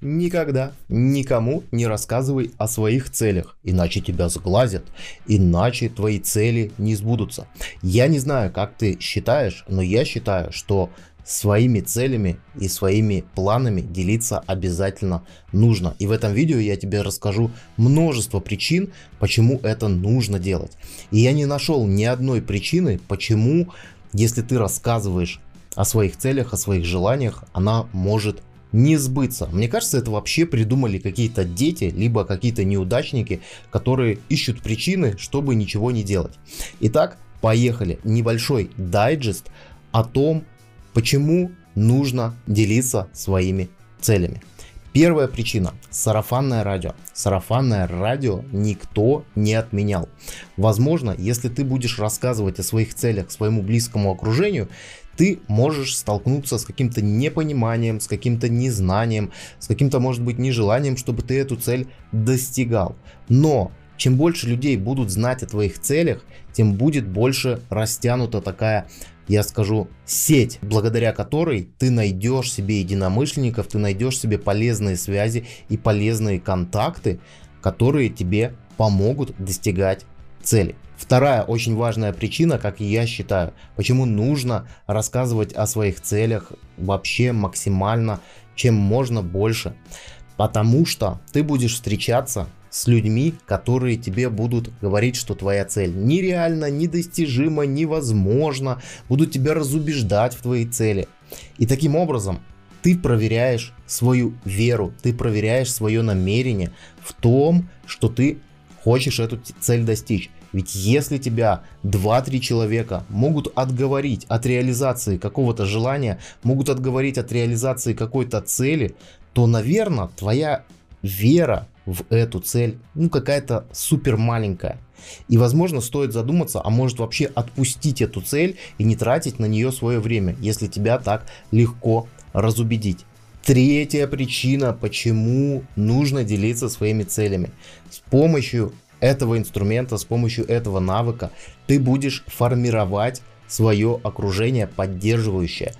никогда никому не рассказывай о своих целях, иначе тебя сглазят, иначе твои цели не сбудутся. Я не знаю, как ты считаешь, но я считаю, что своими целями и своими планами делиться обязательно нужно. И в этом видео я тебе расскажу множество причин, почему это нужно делать. И я не нашел ни одной причины, почему, если ты рассказываешь о своих целях, о своих желаниях, она может не сбыться. Мне кажется, это вообще придумали какие-то дети, либо какие-то неудачники, которые ищут причины, чтобы ничего не делать. Итак, поехали. Небольшой дайджест о том, почему нужно делиться своими целями. Первая причина – сарафанное радио. Сарафанное радио никто не отменял. Возможно, если ты будешь рассказывать о своих целях своему близкому окружению, ты можешь столкнуться с каким-то непониманием, с каким-то незнанием, с каким-то, может быть, нежеланием, чтобы ты эту цель достигал. Но чем больше людей будут знать о твоих целях, тем будет больше растянута такая, я скажу, сеть, благодаря которой ты найдешь себе единомышленников, ты найдешь себе полезные связи и полезные контакты, которые тебе помогут достигать цели. Вторая очень важная причина, как я считаю, почему нужно рассказывать о своих целях вообще максимально, чем можно больше. Потому что ты будешь встречаться с людьми, которые тебе будут говорить, что твоя цель нереальна, недостижима, невозможна, будут тебя разубеждать в твоей цели. И таким образом ты проверяешь свою веру, ты проверяешь свое намерение в том, что ты хочешь эту цель достичь. Ведь если тебя 2-3 человека могут отговорить от реализации какого-то желания, могут отговорить от реализации какой-то цели, то, наверное, твоя вера в эту цель, ну, какая-то супер маленькая. И, возможно, стоит задуматься, а может вообще отпустить эту цель и не тратить на нее свое время, если тебя так легко разубедить. Третья причина, почему нужно делиться своими целями. С помощью этого инструмента, с помощью этого навыка ты будешь формировать свое окружение поддерживающее.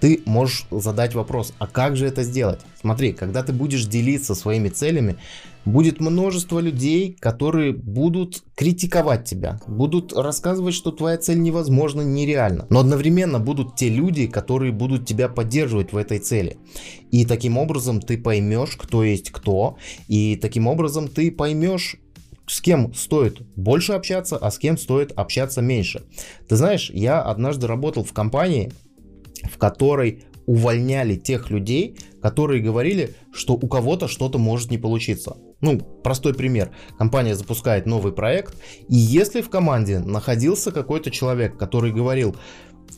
Ты можешь задать вопрос, а как же это сделать? Смотри, когда ты будешь делиться своими целями, будет множество людей, которые будут критиковать тебя, будут рассказывать, что твоя цель невозможна, нереальна. Но одновременно будут те люди, которые будут тебя поддерживать в этой цели. И таким образом ты поймешь, кто есть кто, и таким образом ты поймешь, с кем стоит больше общаться, а с кем стоит общаться меньше. Ты знаешь, я однажды работал в компании, в которой увольняли тех людей, которые говорили, что у кого-то что-то может не получиться. Ну, простой пример. Компания запускает новый проект, и если в команде находился какой-то человек, который говорил,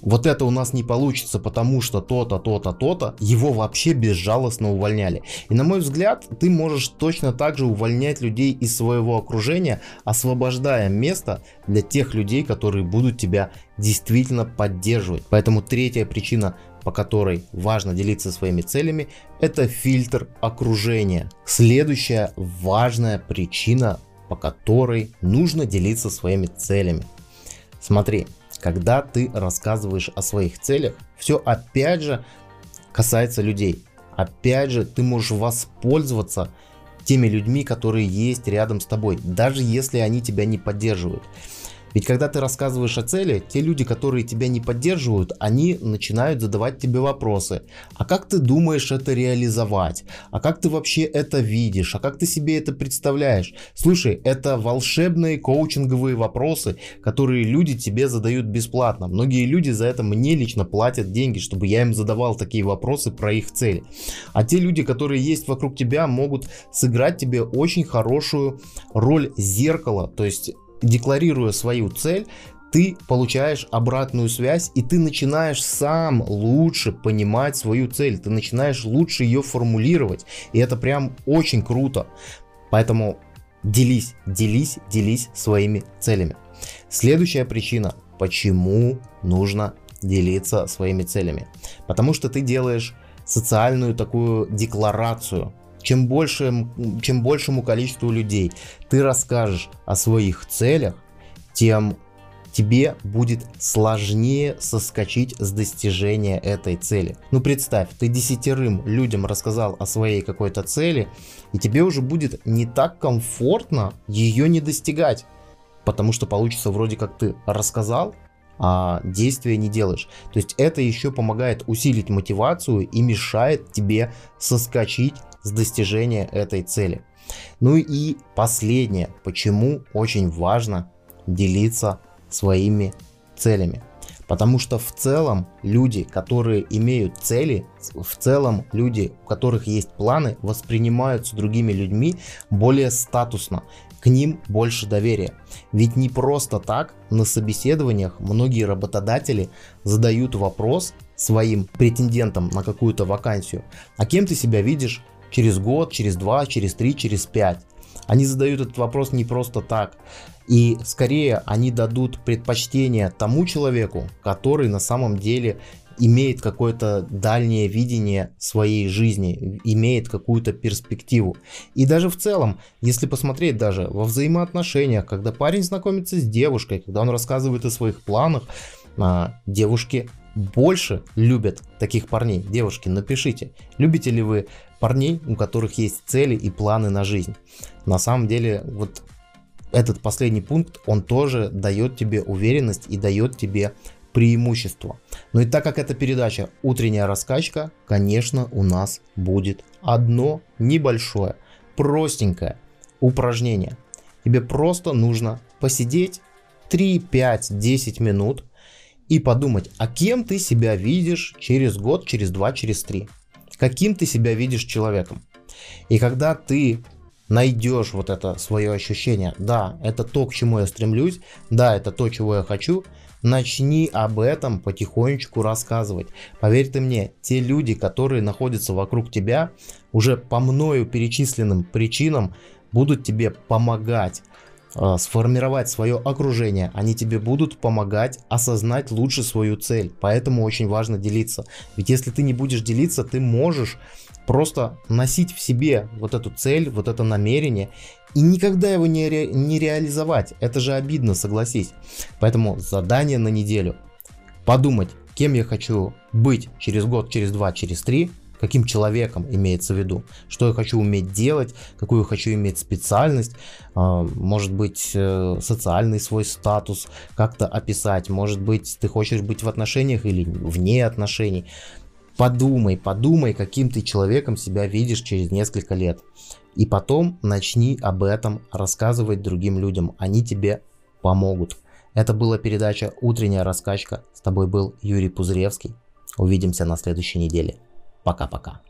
вот это у нас не получится, потому что то-то, то-то, то-то, его вообще безжалостно увольняли. И на мой взгляд, ты можешь точно так же увольнять людей из своего окружения, освобождая место для тех людей, которые будут тебя действительно поддерживать. Поэтому третья причина по которой важно делиться своими целями, это фильтр окружения. Следующая важная причина, по которой нужно делиться своими целями. Смотри, когда ты рассказываешь о своих целях, все опять же касается людей. Опять же, ты можешь воспользоваться теми людьми, которые есть рядом с тобой, даже если они тебя не поддерживают. Ведь когда ты рассказываешь о цели, те люди, которые тебя не поддерживают, они начинают задавать тебе вопросы. А как ты думаешь это реализовать? А как ты вообще это видишь? А как ты себе это представляешь? Слушай, это волшебные коучинговые вопросы, которые люди тебе задают бесплатно. Многие люди за это мне лично платят деньги, чтобы я им задавал такие вопросы про их цели. А те люди, которые есть вокруг тебя, могут сыграть тебе очень хорошую роль зеркала. То есть декларируя свою цель, ты получаешь обратную связь и ты начинаешь сам лучше понимать свою цель, ты начинаешь лучше ее формулировать. И это прям очень круто. Поэтому делись, делись, делись своими целями. Следующая причина, почему нужно делиться своими целями. Потому что ты делаешь социальную такую декларацию чем, больше, чем большему количеству людей ты расскажешь о своих целях, тем, тебе будет сложнее соскочить с достижения этой цели. Ну представь, ты десятерым людям рассказал о своей какой-то цели, и тебе уже будет не так комфортно ее не достигать. Потому что получится вроде как ты рассказал, а действия не делаешь. То есть это еще помогает усилить мотивацию и мешает тебе соскочить с достижения этой цели. Ну и последнее, почему очень важно делиться своими целями. Потому что в целом люди, которые имеют цели, в целом люди, у которых есть планы, воспринимаются другими людьми более статусно к ним больше доверия. Ведь не просто так на собеседованиях многие работодатели задают вопрос своим претендентам на какую-то вакансию, а кем ты себя видишь через год, через два, через три, через пять. Они задают этот вопрос не просто так. И скорее они дадут предпочтение тому человеку, который на самом деле имеет какое-то дальнее видение своей жизни, имеет какую-то перспективу. И даже в целом, если посмотреть даже во взаимоотношениях, когда парень знакомится с девушкой, когда он рассказывает о своих планах, а, девушки больше любят таких парней. Девушки, напишите, любите ли вы парней, у которых есть цели и планы на жизнь. На самом деле, вот этот последний пункт, он тоже дает тебе уверенность и дает тебе преимущество. Но и так как это передача утренняя раскачка, конечно, у нас будет одно небольшое, простенькое упражнение. Тебе просто нужно посидеть 3, 5, 10 минут и подумать, а кем ты себя видишь через год, через два, через три. Каким ты себя видишь человеком. И когда ты найдешь вот это свое ощущение, да, это то, к чему я стремлюсь, да, это то, чего я хочу, начни об этом потихонечку рассказывать. Поверь ты мне, те люди, которые находятся вокруг тебя, уже по мною перечисленным причинам будут тебе помогать сформировать свое окружение, они тебе будут помогать осознать лучше свою цель. Поэтому очень важно делиться. Ведь если ты не будешь делиться, ты можешь просто носить в себе вот эту цель, вот это намерение и никогда его не, ре, не реализовать. Это же обидно, согласись. Поэтому задание на неделю. Подумать, кем я хочу быть через год, через два, через три, каким человеком имеется в виду, что я хочу уметь делать, какую я хочу иметь специальность, а, может быть э, социальный свой статус как-то описать, может быть ты хочешь быть в отношениях или вне отношений. Подумай, подумай, каким ты человеком себя видишь через несколько лет. И потом начни об этом рассказывать другим людям. Они тебе помогут. Это была передача «Утренняя раскачка». С тобой был Юрий Пузыревский. Увидимся на следующей неделе. Пока-пока.